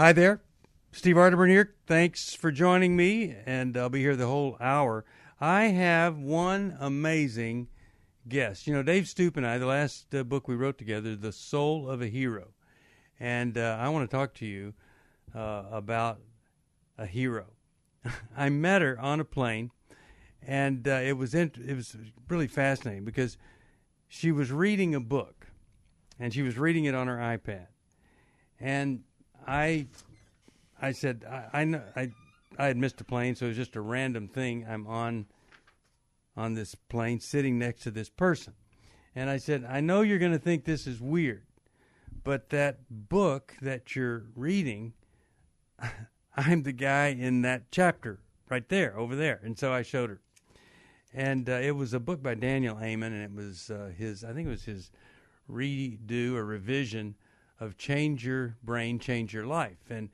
Hi there. Steve Arterburn here. Thanks for joining me, and I'll be here the whole hour. I have one amazing guest. You know, Dave Stoop and I, the last uh, book we wrote together, The Soul of a Hero. And uh, I want to talk to you uh, about a hero. I met her on a plane, and uh, it was it was really fascinating because she was reading a book, and she was reading it on her iPad, and I I said I I I I had missed a plane, so it was just a random thing. I'm on on this plane sitting next to this person. And I said, I know you're going to think this is weird, but that book that you're reading, I'm the guy in that chapter right there, over there. And so I showed her. And uh, it was a book by Daniel Amen, and it was uh, his, I think it was his redo or revision of Change Your Brain, Change Your Life. And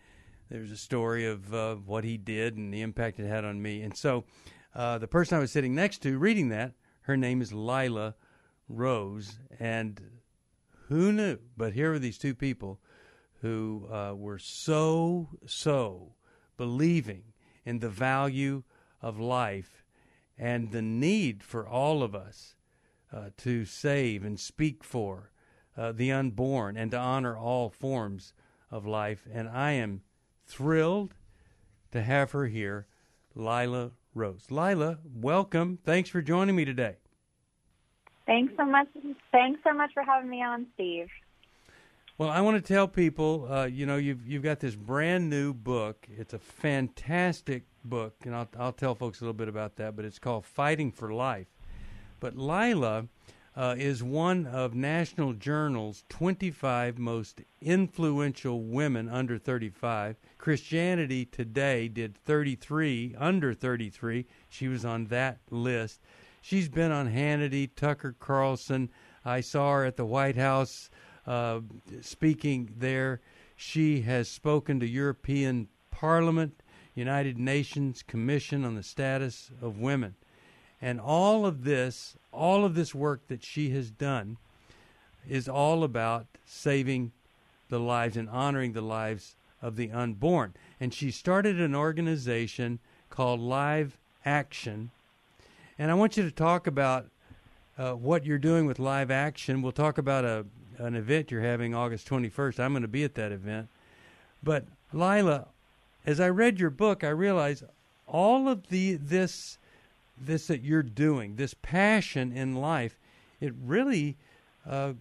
there's a story of uh, what he did and the impact it had on me. And so uh, the person I was sitting next to reading that, her name is Lila Rose. And who knew? But here were these two people who uh, were so, so believing in the value of life and the need for all of us uh, to save and speak for uh, the unborn and to honor all forms of life. And I am thrilled to have her here, Lila Rose. Lila, welcome. Thanks for joining me today. Thanks so much. Thanks so much for having me on, Steve. Well, I want to tell people, uh, you know, you've you've got this brand new book. It's a fantastic book, and I'll I'll tell folks a little bit about that. But it's called Fighting for Life. But Lila uh, is one of National Journal's 25 most influential women under 35. Christianity Today did 33 under 33. She was on that list. She's been on Hannity, Tucker Carlson. I saw her at the White House uh, speaking there. She has spoken to European Parliament, United Nations Commission on the Status of Women. And all of this, all of this work that she has done is all about saving the lives and honoring the lives of the unborn. And she started an organization called Live Action. And I want you to talk about uh, what you're doing with Live Action. We'll talk about a an event you're having August 21st. I'm going to be at that event. But Lila, as I read your book, I realized all of the this this that you're doing, this passion in life, it really uh,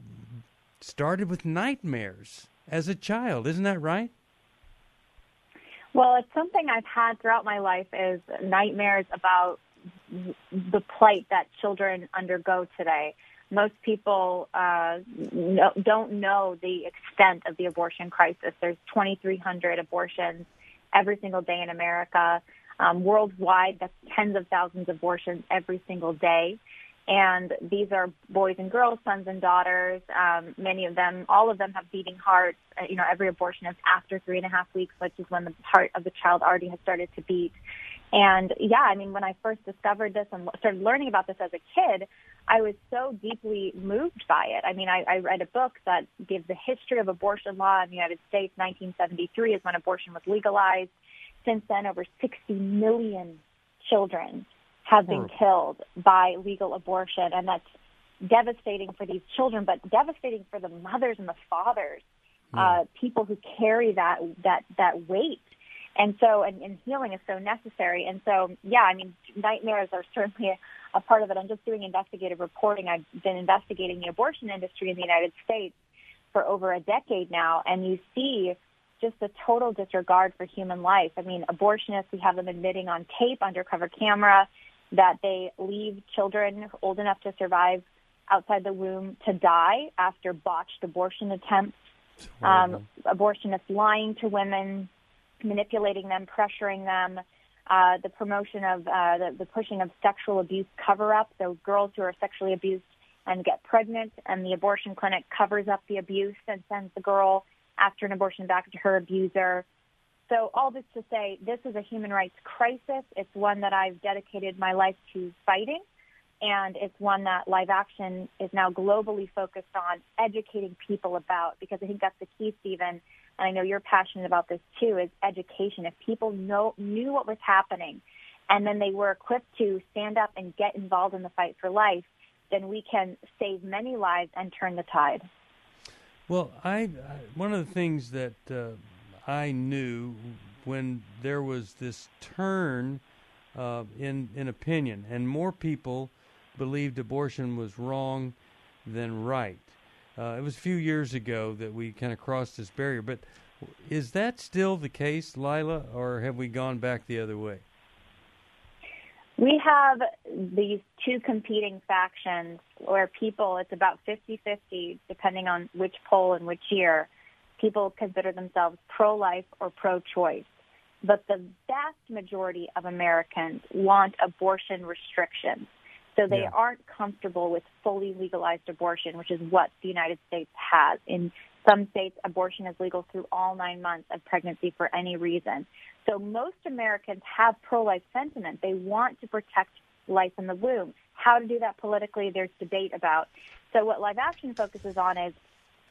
started with nightmares as a child. Isn't that right? Well, it's something I've had throughout my life is nightmares about the plight that children undergo today. Most people uh, no, don't know the extent of the abortion crisis. There's 2,300 abortions every single day in America. Um, worldwide, that's tens of thousands of abortions every single day. And these are boys and girls, sons and daughters. Um, many of them, all of them have beating hearts. Uh, you know, every abortion is after three and a half weeks, which is when the heart of the child already has started to beat. And yeah, I mean, when I first discovered this and started learning about this as a kid, I was so deeply moved by it. I mean, I, I read a book that gives the history of abortion law in the United States. 1973 is when abortion was legalized. Since then, over 60 million children have been hmm. killed by legal abortion, and that's devastating for these children, but devastating for the mothers and the fathers, yeah. uh, people who carry that that that weight. And so, and, and healing is so necessary. And so, yeah, I mean, nightmares are certainly a, a part of it. I'm just doing investigative reporting. I've been investigating the abortion industry in the United States for over a decade now, and you see just a total disregard for human life. I mean, abortionists, we have them admitting on tape, undercover camera, that they leave children old enough to survive outside the womb to die after botched abortion attempts. Um, abortionists lying to women, manipulating them, pressuring them. Uh, the promotion of uh, the, the pushing of sexual abuse cover-up. So girls who are sexually abused and get pregnant, and the abortion clinic covers up the abuse and sends the girl after an abortion back to her abuser. So all this to say, this is a human rights crisis. It's one that I've dedicated my life to fighting, and it's one that Live Action is now globally focused on educating people about because I think that's the key, Stephen. and I know you're passionate about this too, is education. If people know knew what was happening, and then they were equipped to stand up and get involved in the fight for life, then we can save many lives and turn the tide. Well, I, I one of the things that uh, I knew when there was this turn uh, in in opinion, and more people believed abortion was wrong than right. Uh, it was a few years ago that we kind of crossed this barrier, but is that still the case, Lila, or have we gone back the other way? We have these two competing factions where people, it's about 50 50, depending on which poll and which year, people consider themselves pro life or pro choice. But the vast majority of Americans want abortion restrictions. So they yeah. aren't comfortable with fully legalized abortion, which is what the United States has. In some states, abortion is legal through all nine months of pregnancy for any reason. So most Americans have pro-life sentiment. They want to protect life in the womb. How to do that politically, there's debate about. So what Live Action focuses on is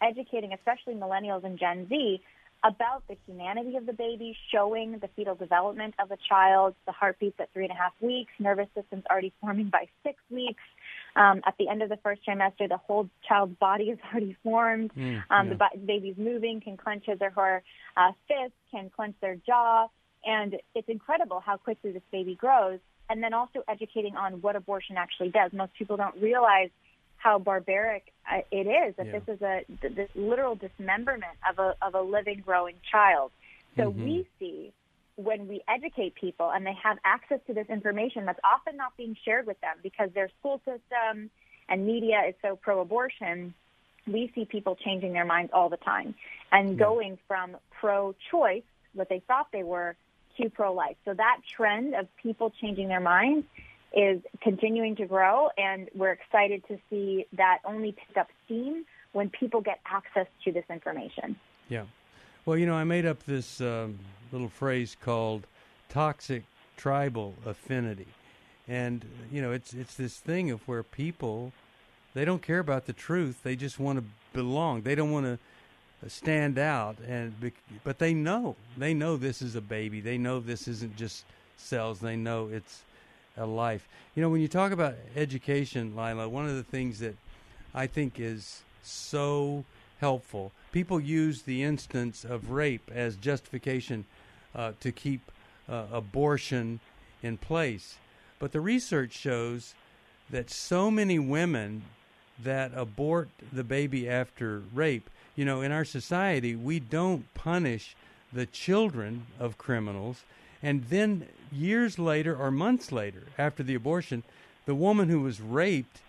educating, especially millennials and Gen Z, about the humanity of the baby, showing the fetal development of the child, the heartbeats at three and a half weeks, nervous system's already forming by six weeks. Um, at the end of the first trimester, the whole child's body is already formed. Mm, um, yeah. The baby's moving, can clench his or her uh, fist, can clench their jaw, and it's incredible how quickly this baby grows. And then also educating on what abortion actually does. Most people don't realize how barbaric uh, it is that yeah. this is a this literal dismemberment of a of a living growing child so mm-hmm. we see when we educate people and they have access to this information that's often not being shared with them because their school system and media is so pro abortion we see people changing their minds all the time and yeah. going from pro choice what they thought they were to pro life so that trend of people changing their minds is continuing to grow, and we're excited to see that only pick up steam when people get access to this information. Yeah. Well, you know, I made up this um, little phrase called toxic tribal affinity. And you know, it's it's this thing of where people they don't care about the truth. They just want to belong. They don't want to stand out and but they know. They know this is a baby. They know this isn't just cells. They know it's a life. You know, when you talk about education, Lila, one of the things that I think is so helpful, people use the instance of rape as justification uh, to keep uh, abortion in place. But the research shows that so many women that abort the baby after rape, you know, in our society, we don't punish the children of criminals and then years later or months later after the abortion, the woman who was raped,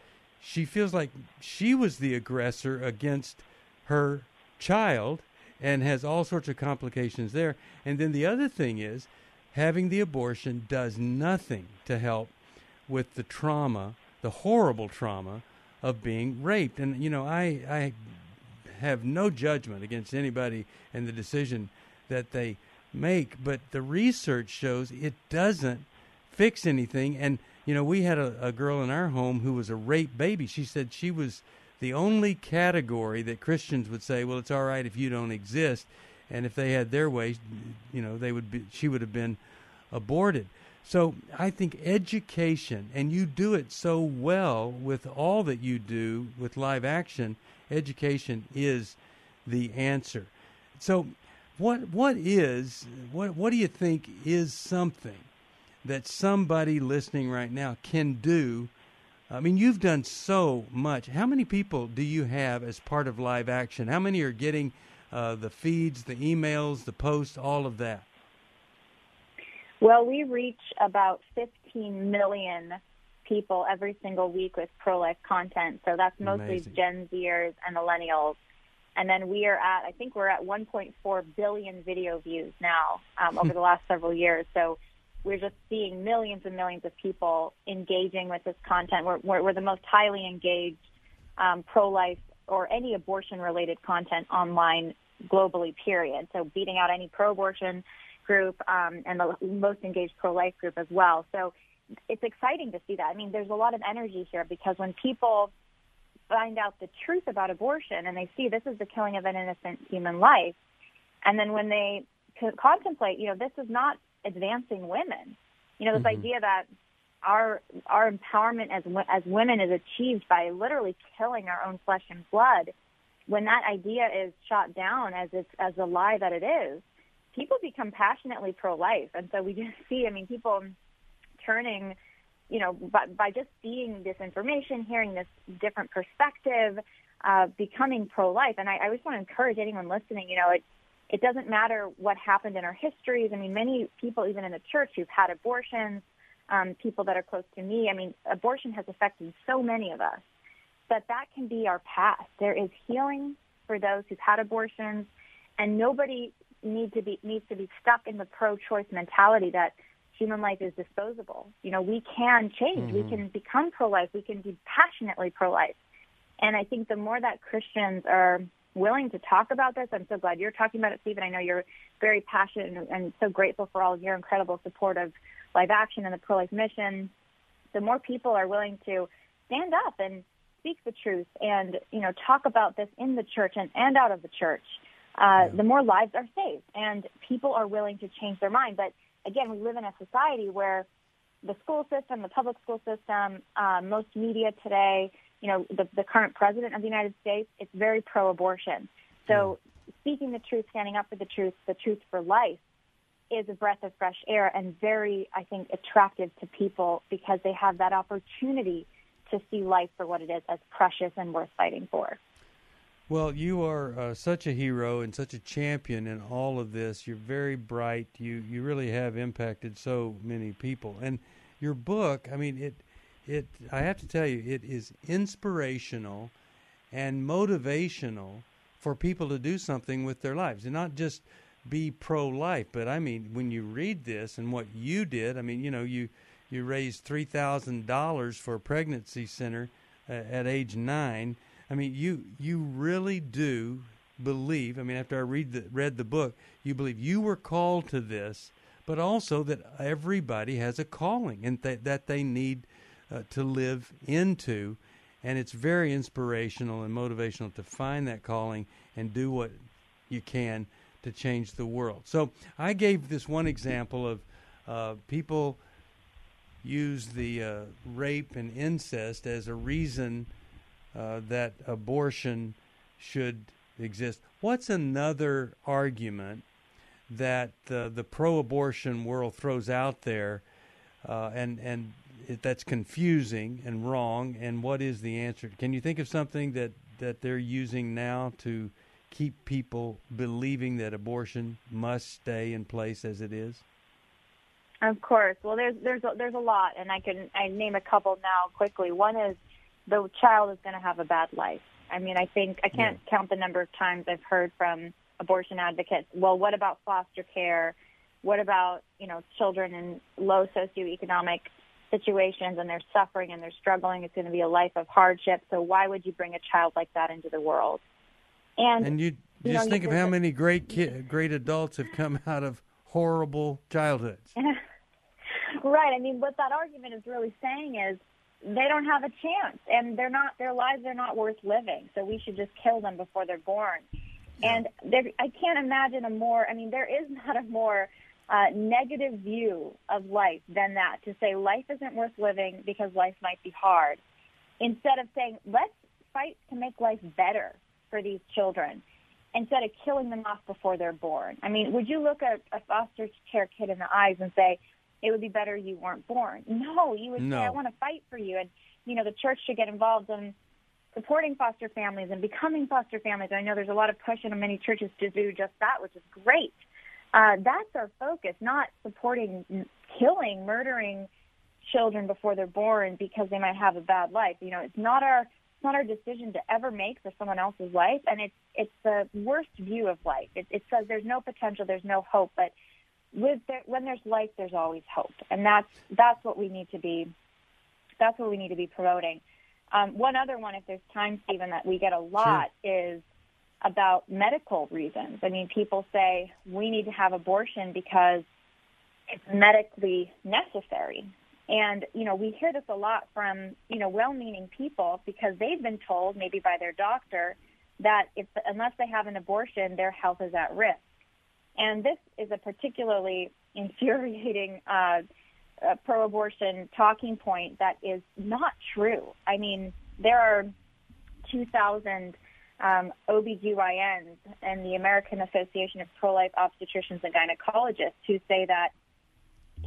she feels like she was the aggressor against her child and has all sorts of complications there. And then the other thing is having the abortion does nothing to help with the trauma, the horrible trauma of being raped. And you know, I I have no judgment against anybody and the decision that they make, but the research shows it doesn't fix anything. And you know, we had a, a girl in our home who was a rape baby. She said she was the only category that Christians would say, well, it's all right if you don't exist, and if they had their way, you know, they would be, she would have been aborted. So I think education, and you do it so well with all that you do with live action. Education is the answer. So what what is what what do you think is something that somebody listening right now can do? I mean, you've done so much. How many people do you have as part of live action? How many are getting uh, the feeds, the emails, the posts, all of that? Well, we reach about 15 million people every single week with pro life content. So that's mostly Amazing. Gen Zers and millennials. And then we are at, I think we're at 1.4 billion video views now um, over the last several years. So we're just seeing millions and millions of people engaging with this content. We're, we're, we're the most highly engaged um, pro-life or any abortion-related content online globally, period. So beating out any pro-abortion group um, and the most engaged pro-life group as well. So it's exciting to see that. I mean, there's a lot of energy here because when people – find out the truth about abortion and they see this is the killing of an innocent human life, And then when they contemplate, you know, this is not advancing women. You know, this mm-hmm. idea that our our empowerment as as women is achieved by literally killing our own flesh and blood. When that idea is shot down as it's as a lie that it is, people become passionately pro-life, and so we just see. I mean, people turning, you know, by, by just seeing this information, hearing this different perspective, uh, becoming pro-life. And I, I just want to encourage anyone listening. You know, it it doesn't matter what happened in our histories. I mean, many people, even in the church, who've had abortions, um, people that are close to me. I mean, abortion has affected so many of us. But that can be our past. There is healing for those who've had abortions, and nobody need to be needs to be stuck in the pro-choice mentality that human life is disposable. You know, we can change. Mm-hmm. We can become pro-life. We can be passionately pro-life. And I think the more that Christians are willing to talk about this, I'm so glad you're talking about it, Stephen. I know you're very passionate and, and so grateful for all of your incredible support of Live Action and the pro-life mission. The more people are willing to stand up and speak the truth and you know talk about this in the church and, and out of the church, uh, yeah. the more lives are saved and people are willing to change their mind. But again, we live in a society where the school system, the public school system, uh, most media today, you know, the, the current president of the United States, it's very pro-abortion. So speaking the truth, standing up for the truth, the truth for life is a breath of fresh air and very, I think, attractive to people because they have that opportunity to see life for what it is as precious and worth fighting for. Well, you are uh, such a hero and such a champion in all of this. You're very bright. You you really have impacted so many people. And your book, I mean, it it I have to tell you, it is inspirational and motivational for people to do something with their lives, and not just be pro-life. But I mean, when you read this and what you did, I mean, you know, you you raised three thousand dollars for a pregnancy center uh, at age nine I mean, you you really do believe. I mean, after I read the read the book, you believe you were called to this, but also that everybody has a calling and that that they need uh, to live into, and it's very inspirational and motivational to find that calling and do what you can to change the world. So I gave this one example of uh, people use the uh, rape and incest as a reason uh, that abortion should exist. What's another argument that uh, the pro-abortion world throws out there, uh, and and it, that's confusing and wrong? And what is the answer? Can you think of something that that they're using now to keep people believing that abortion must stay in place as it is? Of course. Well, there's there's a, there's a lot, and I can I name a couple now quickly. One is the child is going to have a bad life. I mean, I think I can't yeah. count the number of times I've heard from abortion advocates, well, what about foster care? What about, you know, children in low socioeconomic situations and they're suffering and they're struggling? It's going to be a life of hardship. So why would you bring a child like that into the world? And, and you, you just know, think you of how many great ki- great adults have come out of horrible childhoods. right. I mean, what that argument is really saying is they don't have a chance. And they're not their lives are not worth living. So we should just kill them before they're born. Yeah. and there i can't imagine a more i mean there is not a more uh, negative view of life than that. To say life isn't worth living because life might be hard. Instead of saying let's fight to make life better for these children instead of killing them off before they're born. I mean would you look at a foster care kid in the eyes and say it would be better you weren't born. No, you would no. say, I want to fight for you. And, you know, the church should get involved in supporting foster families and becoming foster families. I know there's a lot of push in many churches to do just that, which is great. Uh, that's our focus, not supporting killing, murdering children before they're born because they might have a bad life. You know, it's not our it's not our decision to ever make for someone else's life, and it's it's the worst view of life. It, it says there's no potential, there's no hope, but with the, when there's life, there's always hope, and that's that's what we need to be. That's what we need to be promoting. Um, one other one, if there's time, Stephen, that we get a lot sure. is about medical reasons. I mean, people say we need to have abortion because it's medically necessary. And, you know, we hear this a lot from, you know, well-meaning people because they've been told, maybe by their doctor, that if unless they have an abortion, their health is at risk. And this is a particularly infuriating uh, uh, pro-abortion talking point that is not true. I mean, there are 2,000 um, OBGYNs and the American Association of Pro-Life Obstetricians and Gynecologists who say that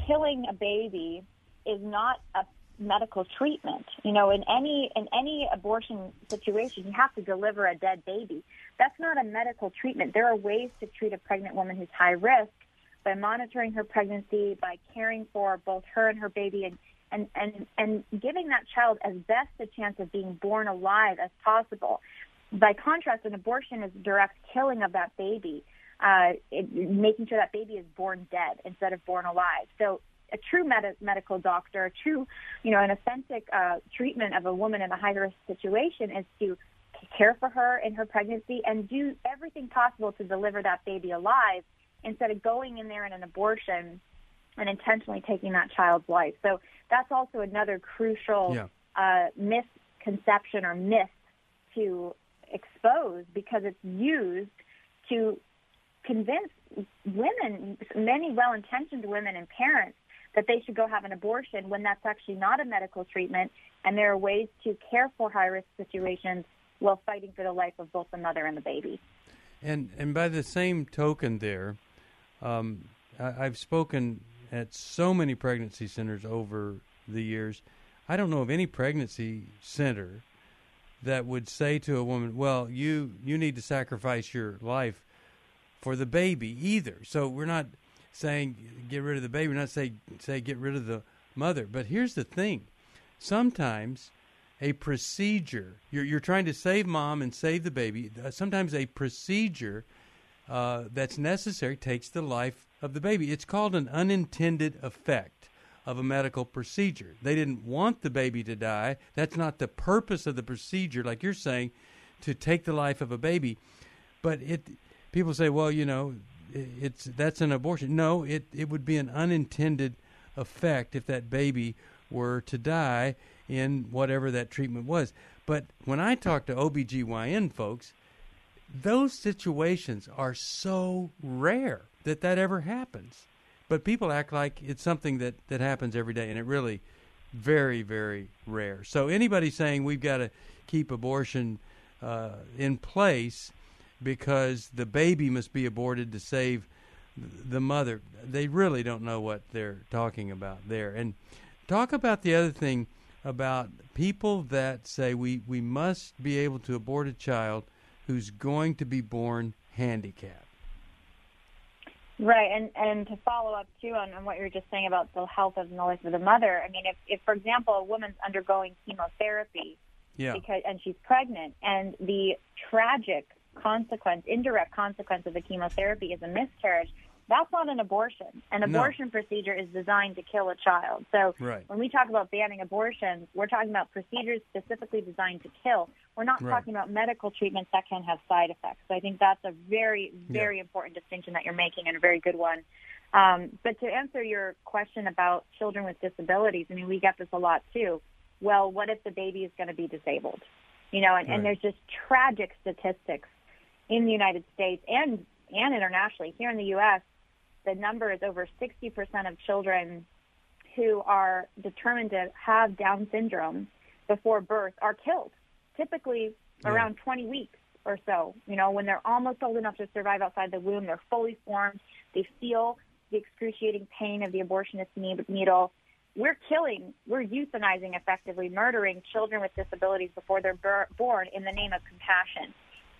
killing a baby is not a medical treatment. You know, in any in any abortion situation, you have to deliver a dead baby. That's not a medical treatment. There are ways to treat a pregnant woman who's high risk by monitoring her pregnancy, by caring for both her and her baby, and and and and giving that child as best a chance of being born alive as possible. By contrast, an abortion is direct killing of that baby, uh, it, making sure that baby is born dead instead of born alive. So a true med- medical doctor, a true, you know, an authentic uh, treatment of a woman in a high risk situation is to care for her in her pregnancy and do everything possible to deliver that baby alive instead of going in there in an abortion and intentionally taking that child's life. So that's also another crucial yeah. uh, misconception or myth to expose because it's used to convince women, many well-intentioned women and parents, that they should go have an abortion when that's actually not a medical treatment, and there are ways to care for high-risk situations while fighting for the life of both the mother and the baby. And and by the same token, there, um, I, I've spoken at so many pregnancy centers over the years. I don't know of any pregnancy center that would say to a woman, "Well, you you need to sacrifice your life for the baby either." So we're not saying get rid of the baby. Not saying say get rid of the mother. But here's the thing: sometimes a procedure you're you're trying to save mom and save the baby. Uh, sometimes a procedure uh, that's necessary takes the life of the baby. It's called an unintended effect of a medical procedure. They didn't want the baby to die. That's not the purpose of the procedure, like you're saying, to take the life of a baby. But it people say, well, you know, it's that's an abortion. No, it it would be an unintended effect if that baby were to die in whatever that treatment was. But when I talk to OBGYN folks, those situations are so rare that that ever happens. But people act like it's something that, that happens every day, and it really very, very rare. So anybody saying we've got to keep abortion uh, in place because the baby must be aborted to save the mother. They really don't know what they're talking about there. And talk about the other thing about people that say we, we must be able to abort a child who's going to be born handicapped. Right, and and to follow up too on, on what you were just saying about the health of and the life of the mother. I mean, if, if for example a woman's undergoing chemotherapy, yeah. because and she's pregnant, and the tragic consequence, indirect consequence of the chemotherapy is a miscarriage, that's not an abortion. An abortion no. procedure is designed to kill a child. So right. when we talk about banning abortions, we're talking about procedures specifically designed to kill. We're not right. talking about medical treatments that can have side effects. So I think that's a very, very yeah. important distinction that you're making and a very good one. Um, but to answer your question about children with disabilities, I mean, we get this a lot too. Well, what if the baby is going to be disabled? You know, and, right. and there's just tragic statistics in the United States and and internationally. Here in the U.S., the number is over 60% of children who are determined to have Down syndrome before birth are killed, typically yeah. around 20 weeks or so. You know, when they're almost old enough to survive outside the womb, they're fully formed, they feel the excruciating pain of the abortionist needle. We're killing, we're euthanizing effectively, murdering children with disabilities before they're born in the name of compassion.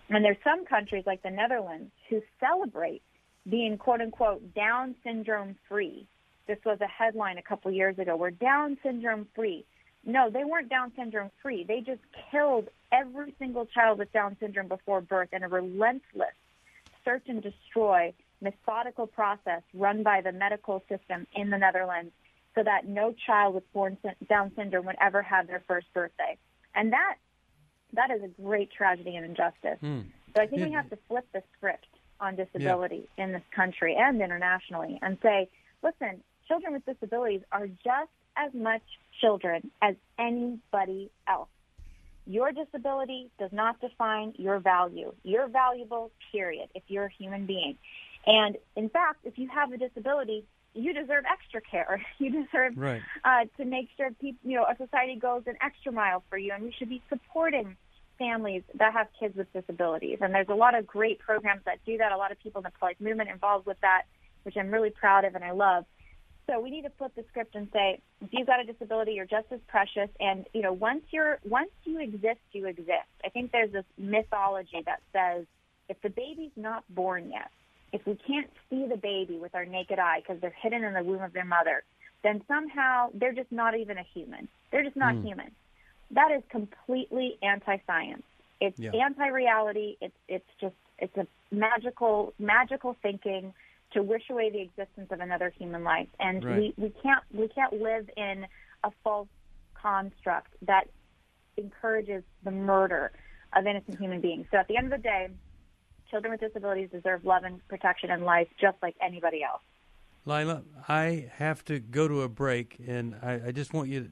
And there's some countries like the Netherlands who celebrate being quote unquote Down syndrome free. This was a headline a couple years ago. We're Down syndrome free. No, they weren't Down syndrome free. They just killed every single child with Down syndrome before birth in a relentless search and destroy methodical process run by the medical system in the Netherlands so that no child with born Down syndrome would ever have their first birthday. And that that is a great tragedy and injustice. Mm. So I think we have to flip the script on disability yeah. in this country and internationally and say, listen, children with disabilities are just as much children as anybody else. Your disability does not define your value. You're valuable, period, if you're a human being. And in fact, if you have a disability, you deserve extra care. You deserve right. uh, to make sure people, you know, a society goes an extra mile for you, and we should be supporting families that have kids with disabilities. And there's a lot of great programs that do that. A lot of people in the pro-life movement involved with that, which I'm really proud of and I love. So we need to flip the script and say, if you've got a disability, you're just as precious. And you know, once you're once you exist, you exist. I think there's this mythology that says if the baby's not born yet, if we can't see the baby with our naked eye because they're hidden in the womb of their mother, then somehow they're just not even a human. They're just not mm. human. That is completely anti-science. It's yeah. anti-reality. It's it's just it's a magical magical thinking to wish away the existence of another human life, and right. we, we can't we can't live in a false construct that encourages the murder of innocent human beings. So at the end of the day, children with disabilities deserve love and protection and life just like anybody else. Lila, I have to go to a break, and I, I just want you. To,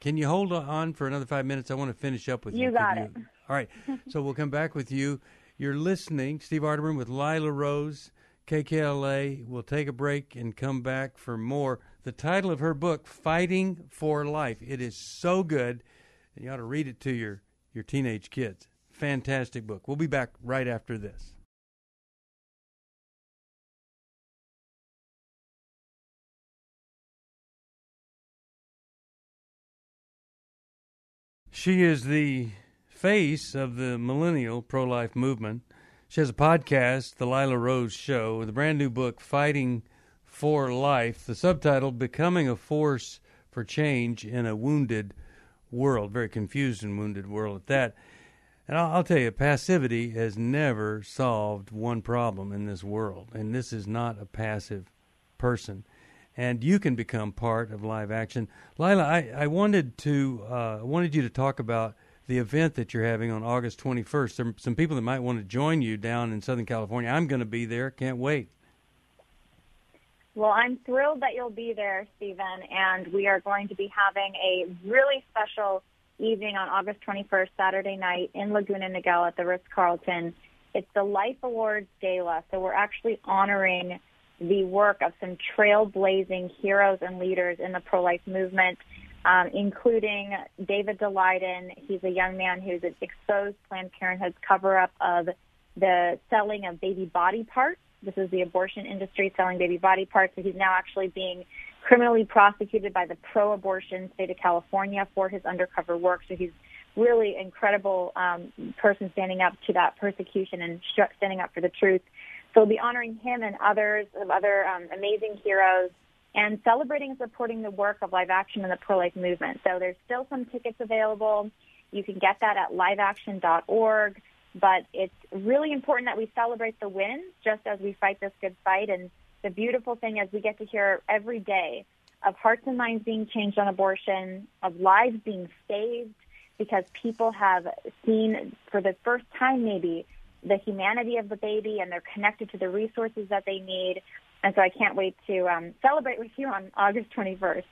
can you hold on for another five minutes? I want to finish up with you. You got it. All right. so we'll come back with you. You're listening, Steve Arterburn with Lila Rose, KKLA. We'll take a break and come back for more. The title of her book, Fighting for Life. It is so good, and you ought to read it to your, your teenage kids. Fantastic book. We'll be back right after this. She is the face of the millennial pro life movement. She has a podcast, The Lila Rose Show, with a brand new book, Fighting for Life. The subtitle, Becoming a Force for Change in a Wounded World. Very confused and wounded world at that. And I'll, I'll, tell you, passivity has never solved one problem in this world. And this is not a passive person and you can become part of live action. Lila, I, I wanted to uh, wanted you to talk about the event that you're having on August 21st. There are some people that might want to join you down in Southern California. I'm going to be there. Can't wait. Well, I'm thrilled that you'll be there, Stephen, and we are going to be having a really special evening on August 21st, Saturday night in Laguna Niguel at the Ritz Carlton. It's the Life Awards Gala, so we're actually honoring the work of some trailblazing heroes and leaders in the pro-life movement, um, including David Daleiden. He's a young man who's exposed Planned Parenthood's cover-up of the selling of baby body parts. This is the abortion industry selling baby body parts. So he's now actually being criminally prosecuted by the pro-abortion state of California for his undercover work. So he's really incredible um, person standing up to that persecution and standing up for the truth. So we'll be honoring him and others of other um, amazing heroes and celebrating and supporting the work of Live Action and the pro-life movement. So there's still some tickets available. You can get that at liveaction.org. But it's really important that we celebrate the wins just as we fight this good fight. And the beautiful thing is we get to hear every day of hearts and minds being changed on abortion, of lives being saved because people have seen for the first time maybe the humanity of the baby and they're connected to the resources that they need. And so I can't wait to um, celebrate with you on August 21st.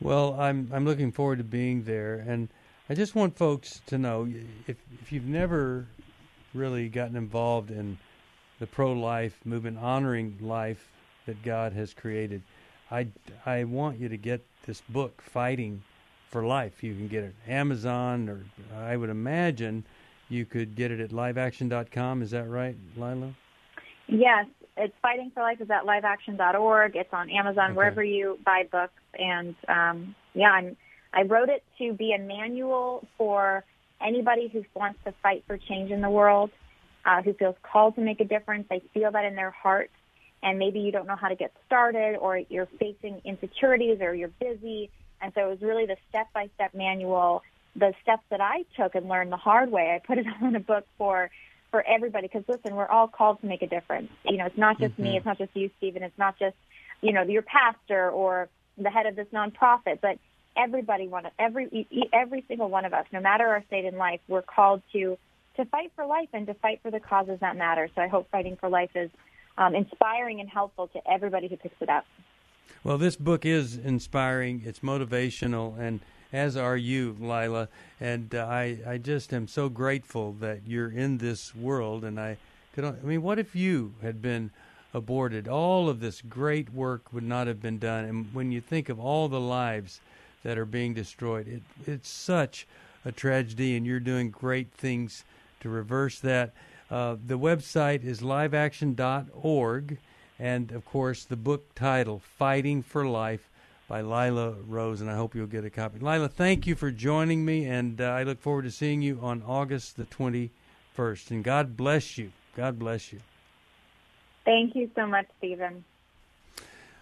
Well, I'm I'm looking forward to being there, and I just want folks to know if if you've never really gotten involved in the pro-life movement, honoring life that God has created, I I want you to get this book, Fighting for Life. You can get it Amazon, or I would imagine you could get it at liveaction.com. Is that right, Lila? Yes, it's Fighting for Life is at liveaction.org. It's on Amazon, okay. wherever you buy books. And um, yeah, I'm, I wrote it to be a manual for anybody who wants to fight for change in the world, uh, who feels called to make a difference. They feel that in their heart, and maybe you don't know how to get started, or you're facing insecurities, or you're busy. And so it was really the step-by-step manual the steps that I took and learned the hard way. I put it all in a book for for everybody because listen, we're all called to make a difference. You know, it's not just mm-hmm. me, it's not just you, Stephen, it's not just you know your pastor or the head of this nonprofit, but everybody, one every every single one of us, no matter our state in life, we're called to to fight for life and to fight for the causes that matter. So I hope fighting for life is um, inspiring and helpful to everybody who picks it up. Well, this book is inspiring. It's motivational, and as are you, Lila. And uh, I, I just am so grateful that you're in this world. And I could, I mean, what if you had been aborted, all of this great work would not have been done. And when you think of all the lives that are being destroyed, it, it's such a tragedy, and you're doing great things to reverse that. Uh, the website is liveaction.org, and of course, the book title, Fighting for Life by Lila Rose, and I hope you'll get a copy. Lila, thank you for joining me, and uh, I look forward to seeing you on August the 21st. And God bless you. God bless you. Thank you so much, Stephen.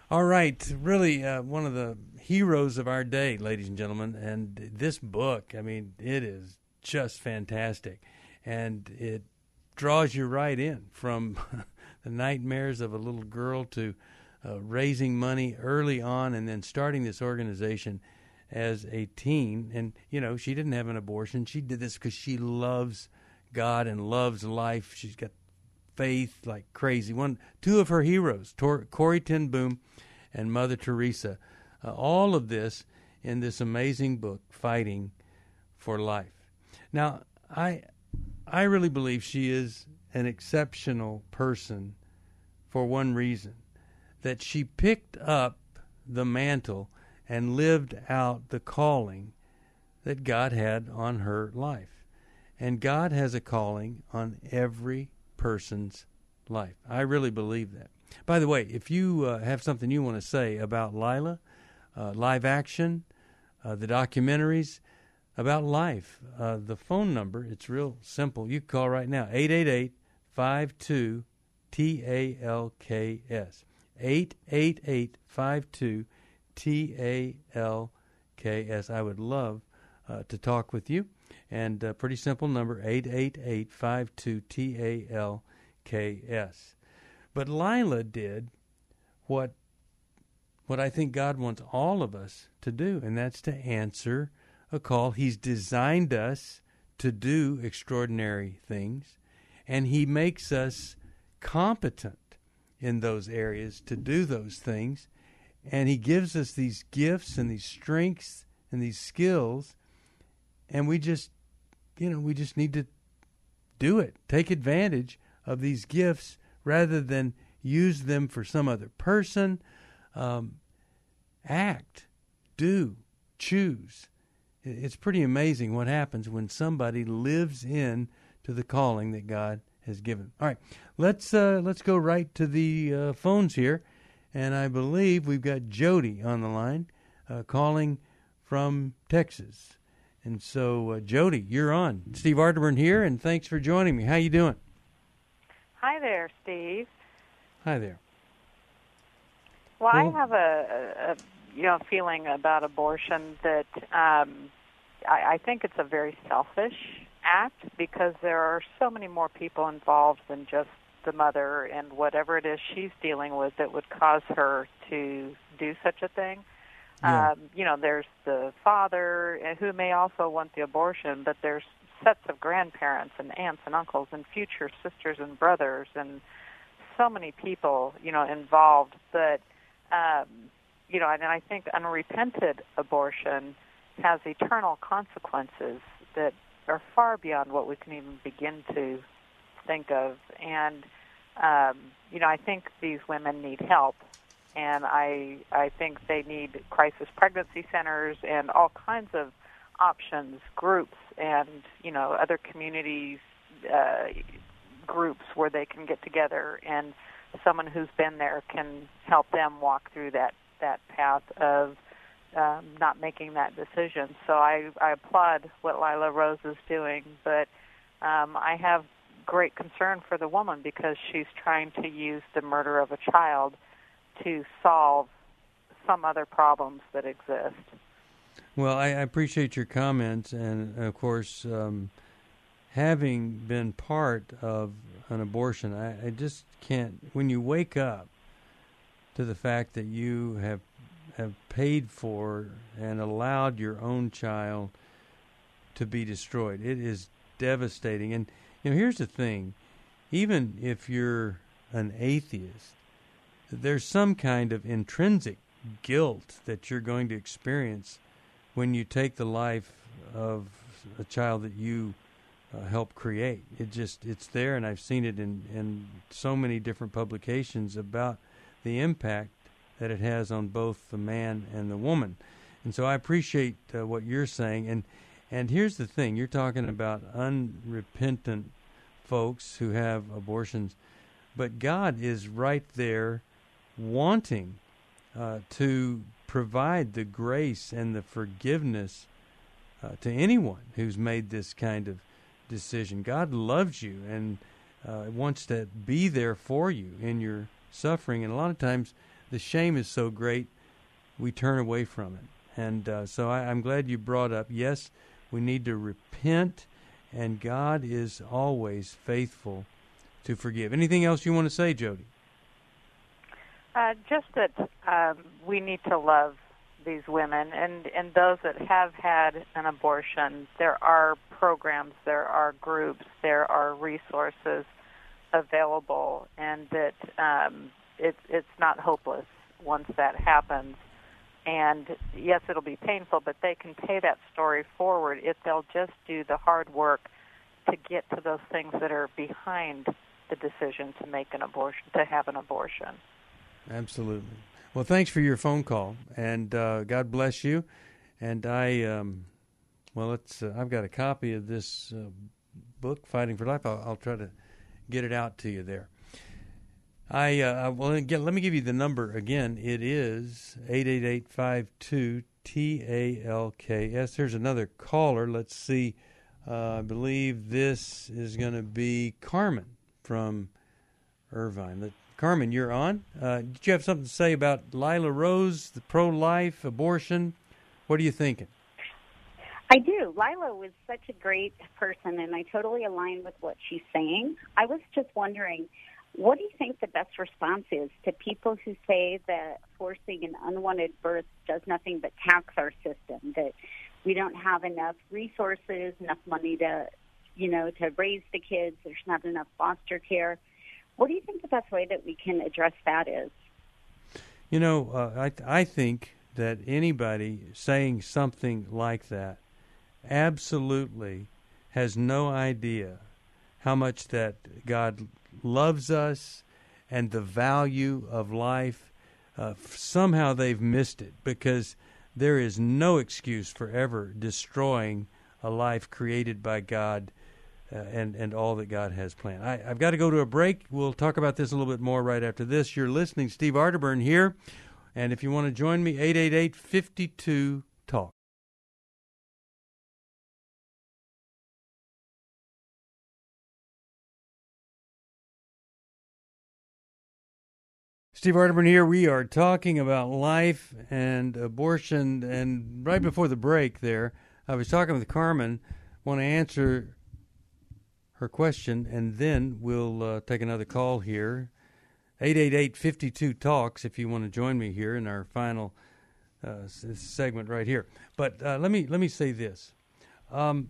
All right, really uh, one of the heroes of our day, ladies and gentlemen. And this book, I mean, it is just fantastic. And it draws you right in from the nightmares of a little girl to raising money early on and then starting this organization as a teen. And, you know, she didn't have an abortion. She did this because she loves God and loves life. She's got faith like crazy. One, two of her heroes, Tor- Corrie ten Boom and Mother Teresa. Uh, all of this in this amazing book, Fighting for Life. Now, I, I really believe she is an exceptional person for one reason that she picked up the mantle and lived out the calling that God had on her life. And God has a calling on every person's life. I really believe that. By the way, if you uh, have something you want to say about Lila, uh, live action, uh, the documentaries, about life, uh, the phone number, it's real simple. You call right now, 888 52 TALKS. 888 52 TALKS. I would love uh, to talk with you. And uh, pretty simple number 888 52 TALKS. But Lila did what what I think God wants all of us to do, and that's to answer a call. He's designed us to do extraordinary things, and He makes us competent in those areas to do those things. And He gives us these gifts and these strengths and these skills, and we just, you know, we just need to do it. Take advantage of these gifts rather than use them for some other person. Um, act, do, choose. It's pretty amazing what happens when somebody lives in to the calling that God has given. All right, let's uh, let's go right to the uh, phones here, and I believe we've got Jody on the line, uh, calling from Texas. And so, uh, Jody, you're on. Steve Arterburn here, and thanks for joining me. How you doing? Hi there, Steve. Hi there. Well, I have a, a, you know feeling about abortion that um, I, I think it's a very selfish act because there are so many more people involved than just the mother and whatever it is she's dealing with that would cause her to do such a thing. Yeah. Um, you know, there's the father uh, who may also want the abortion, but there's sets of grandparents and aunts and uncles and future sisters and brothers and so many people, you know, involved. But um, you know, and I think unrepented abortion has eternal consequences that are far beyond what we can even begin to think of. And um, you know, I think these women need help, and I I think they need crisis pregnancy centers and all kinds of options, groups, and you know, other communities uh, groups where they can get together and someone who's been there can help them walk through that that path of um, not making that decision. So I, I applaud what Lila Rose is doing, but um, I have great concern for the woman because she's trying to use the murder of a child to solve some other problems that exist. Well, I, I appreciate your comments, and of course, um, having been part of an abortion, I, I just can't. When you wake up to the fact that you have have paid for and allowed your own child to be destroyed, it is devastating. And you know, here's the thing: even if you're an atheist, there's some kind of intrinsic guilt that you're going to experience when you take the life of a child that you uh, help create. It just it's there, and I've seen it in in so many different publications about the impact that it has on both the man and the woman. And so I appreciate uh, what you're saying. And and here's the thing: you're talking about unrepentant folks who have abortions, but God is right there, wanting uh, to provide the grace and the forgiveness uh, to anyone who's made this kind of decision. God loves you and uh, wants to be there for you in your suffering. And a lot of times, the shame is so great, we turn away from it. And uh, so I, I'm glad you brought up yes, we need to repent, and God is always faithful to forgive. Anything else you want to say, Jody? Uh, just that um, we need to love these women and and those that have had an abortion there are programs there are groups there are resources available and that um it's it's not hopeless once that happens and yes it'll be painful but they can pay that story forward if they'll just do the hard work to get to those things that are behind the decision to make an abortion to have an abortion absolutely well, thanks for your phone call, and uh, God bless you. And I, um, well, it's uh, I've got a copy of this uh, book, Fighting for Life. I'll, I'll, try to get it out to you there. I uh, well, again, let me give you the number again. It is eight eight eight five two T A L K S. There's another caller. Let's see. Uh, I believe this is going to be Carmen from Irvine. Carmen, you're on. Uh, did you have something to say about Lila Rose, the pro-life abortion? What are you thinking? I do. Lila was such a great person, and I totally align with what she's saying. I was just wondering, what do you think the best response is to people who say that forcing an unwanted birth does nothing but tax our system, that we don't have enough resources, enough money to, you know, to raise the kids, there's not enough foster care. What do you think the best way that we can address that is? You know, uh, I I think that anybody saying something like that absolutely has no idea how much that God loves us and the value of life. Uh, somehow they've missed it because there is no excuse for ever destroying a life created by God uh, and and all that God has planned. I, have got to go to a break. We'll talk about this a little bit more right after this. You're listening, Steve Arterburn here, and if you want to join me, 888-52 talk. Steve Arterburn here. We are talking about life and abortion. And right before the break, there, I was talking with Carmen. Want to answer her question, and then we'll uh, take another call here. 888-52 talks if you want to join me here in our final uh, segment right here. But uh, let me let me say this: um,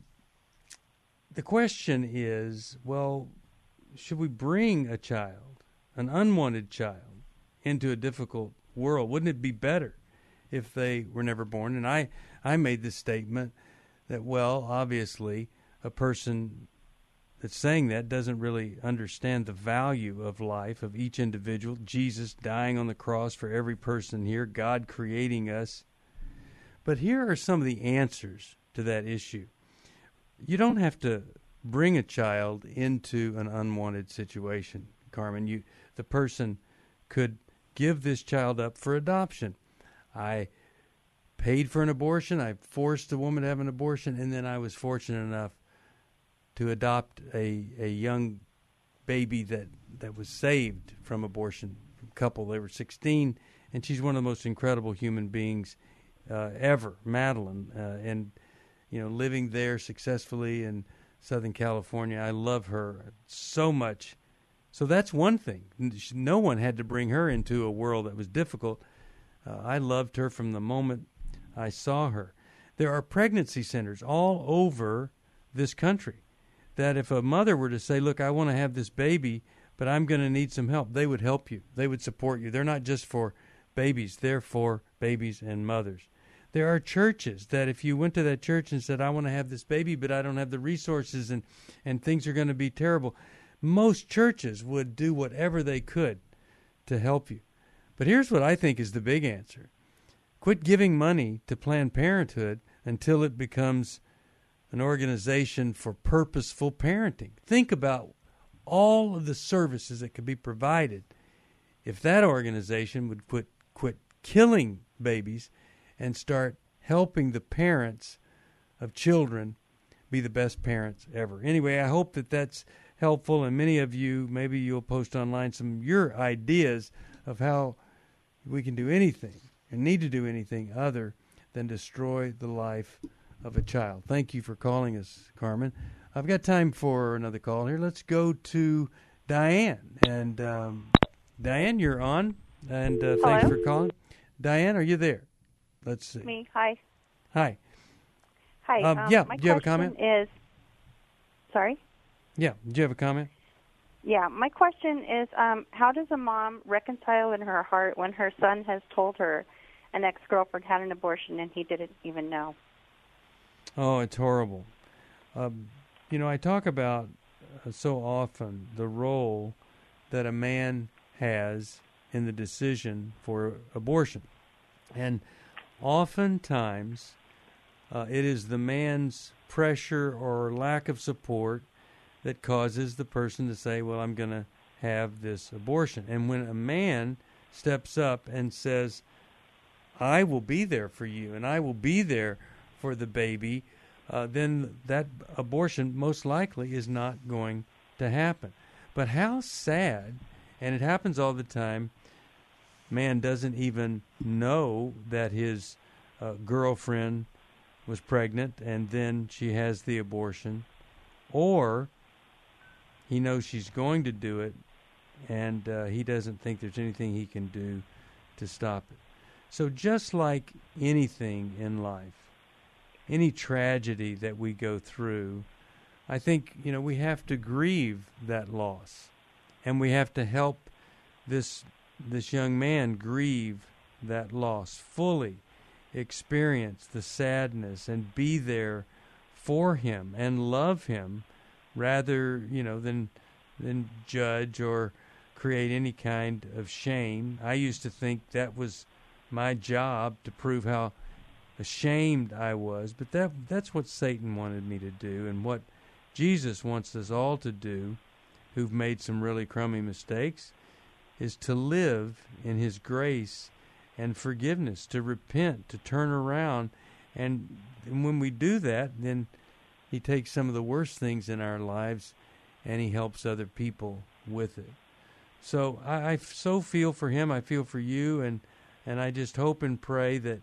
the question is, well, should we bring a child, an unwanted child, into a difficult world? Wouldn't it be better if they were never born? And I I made the statement that well, obviously, a person that's saying that doesn't really understand the value of life of each individual. Jesus dying on the cross for every person here, God creating us. But here are some of the answers to that issue. You don't have to bring a child into an unwanted situation, Carmen. You the person could give this child up for adoption. I paid for an abortion. I forced a woman to have an abortion, and then I was fortunate enough to adopt a a young baby that that was saved from abortion couple. They were 16, and she's one of the most incredible human beings uh, ever, Madeline, uh, and you know living there successfully in Southern California. I love her so much. So that's one thing. No one had to bring her into a world that was difficult. Uh, I loved her from the moment I saw her. There are pregnancy centers all over this country that if a mother were to say, "Look, I want to have this baby, but I'm going to need some help," they would help you. They would support you. They're not just for babies; they're for babies and mothers. There are churches that if you went to that church and said, I want to have this baby, but I don't have the resources and, and things are going to be terrible, most churches would do whatever they could to help you. But here's what I think is the big answer quit giving money to Planned Parenthood until it becomes an organization for purposeful parenting. Think about all of the services that could be provided if that organization would quit quit killing babies and start helping the parents of children be the best parents ever. Anyway, I hope that that's helpful and many of you maybe you'll post online some your ideas of how we can do anything and need to do anything other than destroy the life of a child. Thank you for calling us, Carmen. I've got time for another call here. Let's go to Diane. And um, Diane, you're on, and uh, thanks for calling. Diane, are you there? Let's see. Me. Hi. Hi. Hi. Um, um, yeah, do you have a comment? Is sorry. Yeah. Do you have a comment? Yeah. My question is, um, how does a mom reconcile in her heart when her son has told her an ex-girlfriend had an abortion and he didn't even know? Oh, it's horrible. Um, you know, I talk about uh, so often the role that a man has in the decision for abortion. And oftentimes, uh, it is the man's pressure or lack of support that causes the person to say, Well, I'm going to have this abortion. And when a man steps up and says, I will be there for you and I will be there for the baby, uh, then that abortion most likely is not going to happen. But how sad, and it happens all the time, man doesn't even know that his uh, girlfriend was pregnant and then she has the abortion, or he knows she's going to do it and uh, he doesn't think there's anything he can do to stop it. So, just like anything in life, any tragedy that we go through, I think, you know, we have to grieve that loss. And we have to help this this young man grieve that loss fully, experience the sadness and be there for him and love him rather, you know, than than judge or create any kind of shame. I used to think that was my job to prove how ashamed I was, but that that's what Satan wanted me to do and what Jesus wants us all to do who've made some really crummy mistakes is to live in his grace and forgiveness, to repent, to turn around and, and when we do that, then he takes some of the worst things in our lives and he helps other people with it. So I, I so feel for him. I feel for you, and and I just hope and pray that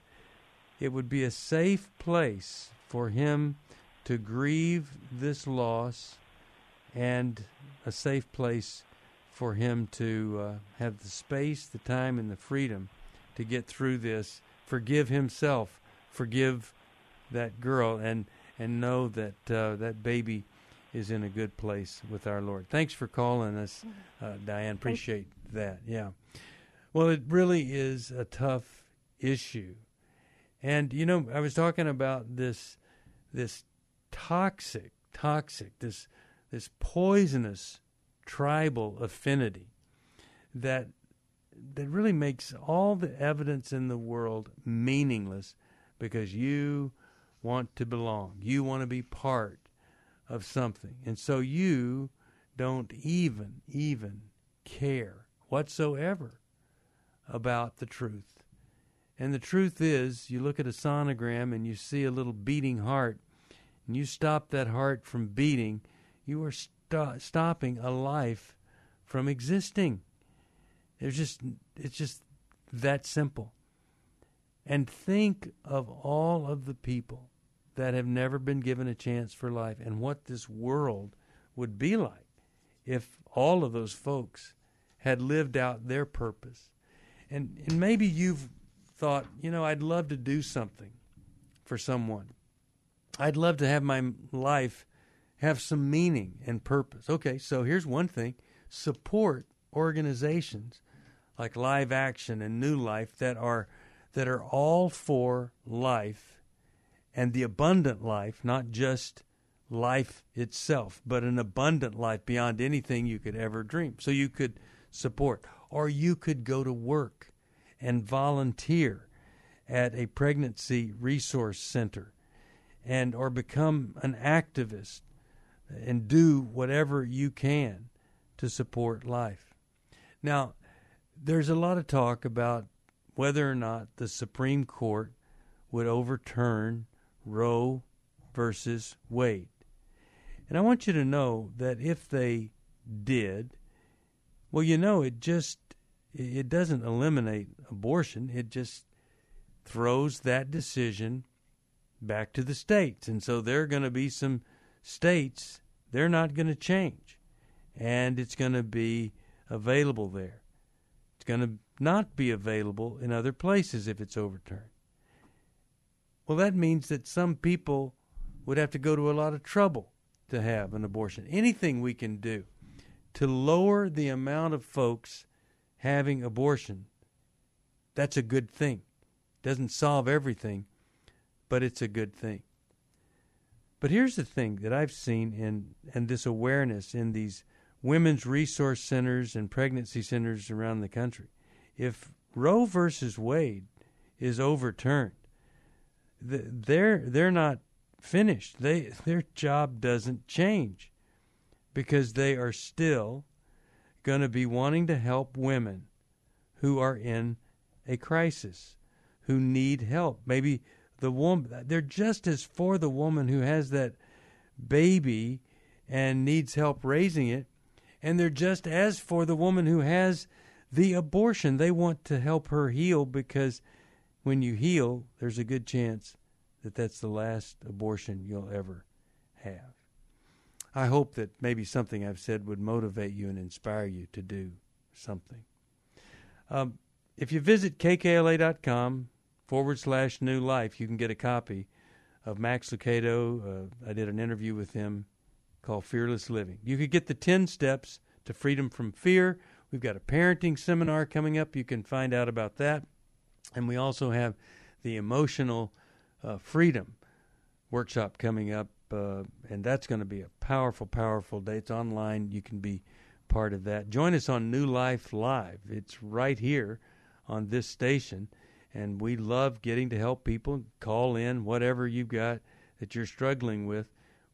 it would be a safe place for him to grieve this loss, and a safe place for him to uh, have the space, the time, and the freedom to get through this. Forgive himself. Forgive that girl, and and know that uh, that baby is in a good place with our Lord. Thanks for calling us, uh, Diane. Appreciate that. Yeah. Well, it really is a tough issue, and you know, I was talking about this this toxic, toxic, this this poisonous tribal affinity that that really makes all the evidence in the world meaningless because you want to belong. You want to be part of something. And so you don't even, even care whatsoever about the truth. And the truth is, you look at a sonogram and you see a little beating heart, and you stop that heart from beating, you are sto- stopping a life from existing. It's just, it's just that simple. And think of all of the people that have never been given a chance for life and what this world would be like if all of those folks had lived out their purpose. And, and maybe you've thought, you know, I'd love to do something for someone. I'd love to have my life have some meaning and purpose. Okay, so here's one thing support organizations like Live Action and New Life that are that are all for life and the abundant life, not just life itself, but an abundant life beyond anything you could ever dream. So you could support, or you could go to work and volunteer at a pregnancy resource center and or become an activist and do whatever you can to support life. Now, there's a lot of talk about whether or not the Supreme Court would overturn Roe versus Wade. And I want you to know that if they did, well, you know, it just it doesn't eliminate abortion. It just throws that decision back to the states. And so there are going to be some states they're not going to change. And it's going to be available there. Going to not be available in other places if it's overturned. Well, that means that some people would have to go to a lot of trouble to have an abortion. Anything we can do to lower the amount of folks having abortion, that's a good thing. Doesn't solve everything, but it's a good thing. But here's the thing that I've seen in and this awareness in these women's resource centers and pregnancy centers around the country. If Roe versus Wade is overturned, they're they're not finished. They their job doesn't change because they are still going to be wanting to help women who are in a crisis, who need help. Maybe the woman they're just as for the woman who has that baby and needs help raising it, and they're just as for the woman who has the abortion. They want to help her heal because when you heal, there's a good chance that that's the last abortion you'll ever have. I hope that maybe something I've said would motivate you and inspire you to do something. Um, if you visit kkla.com forward slash new life, you can get a copy of Max Lucado. Uh, I did an interview with him called Fearless Living. You could get the 10 steps to freedom from fear. We've got a parenting seminar coming up. You can find out about that. And we also have the emotional uh, freedom workshop coming up, uh, and that's going to be a powerful, powerful day. It's online. You can be part of that. Join us on New Life Live. It's right here on this station, and we love getting to help people. Call in whatever you've got that you're struggling with.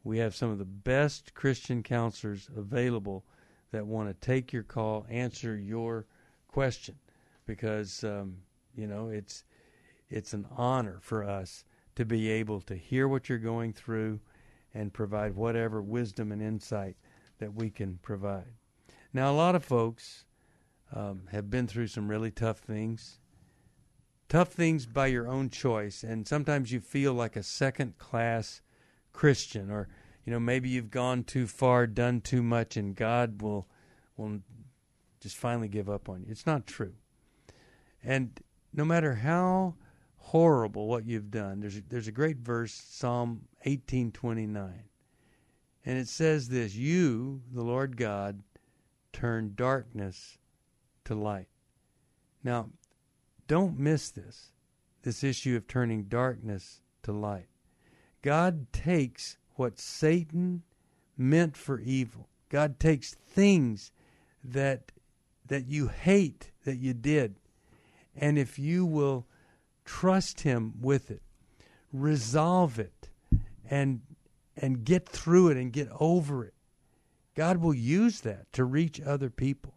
We have some of the best Christian counselors available that want to take your call, answer your question, because um, you know it's it's an honor for us to be able to hear what you're going through and provide whatever wisdom and insight that we can provide. Now, a lot of folks um, have been through some really tough things, tough things by your own choice, and sometimes you feel like a second class Christian, or you know maybe you've gone too far, done too much, and God will will just finally give up on you. It's not true, and no matter how horrible what you've done. There's a, there's a great verse, Psalm 18:29. And it says this, you, the Lord God, turn darkness to light. Now, don't miss this. This issue of turning darkness to light. God takes what Satan meant for evil. God takes things that that you hate that you did. And if you will Trust Him with it. Resolve it and and get through it and get over it. God will use that to reach other people.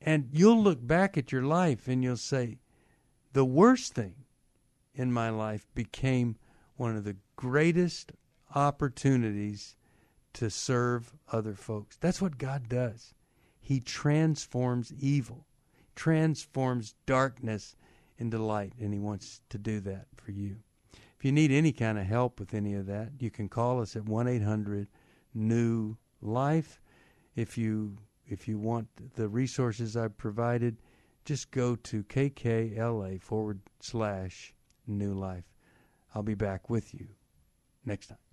And you'll look back at your life and you'll say, the worst thing in my life became one of the greatest opportunities to serve other folks. That's what God does. He transforms evil, transforms darkness into light, and He wants to do that for you. If you need any kind of help with any of that, you can call us at one eight hundred New Life. If you if you want the resources I've provided, just go to kkla forward slash New Life. I'll be back with you next time.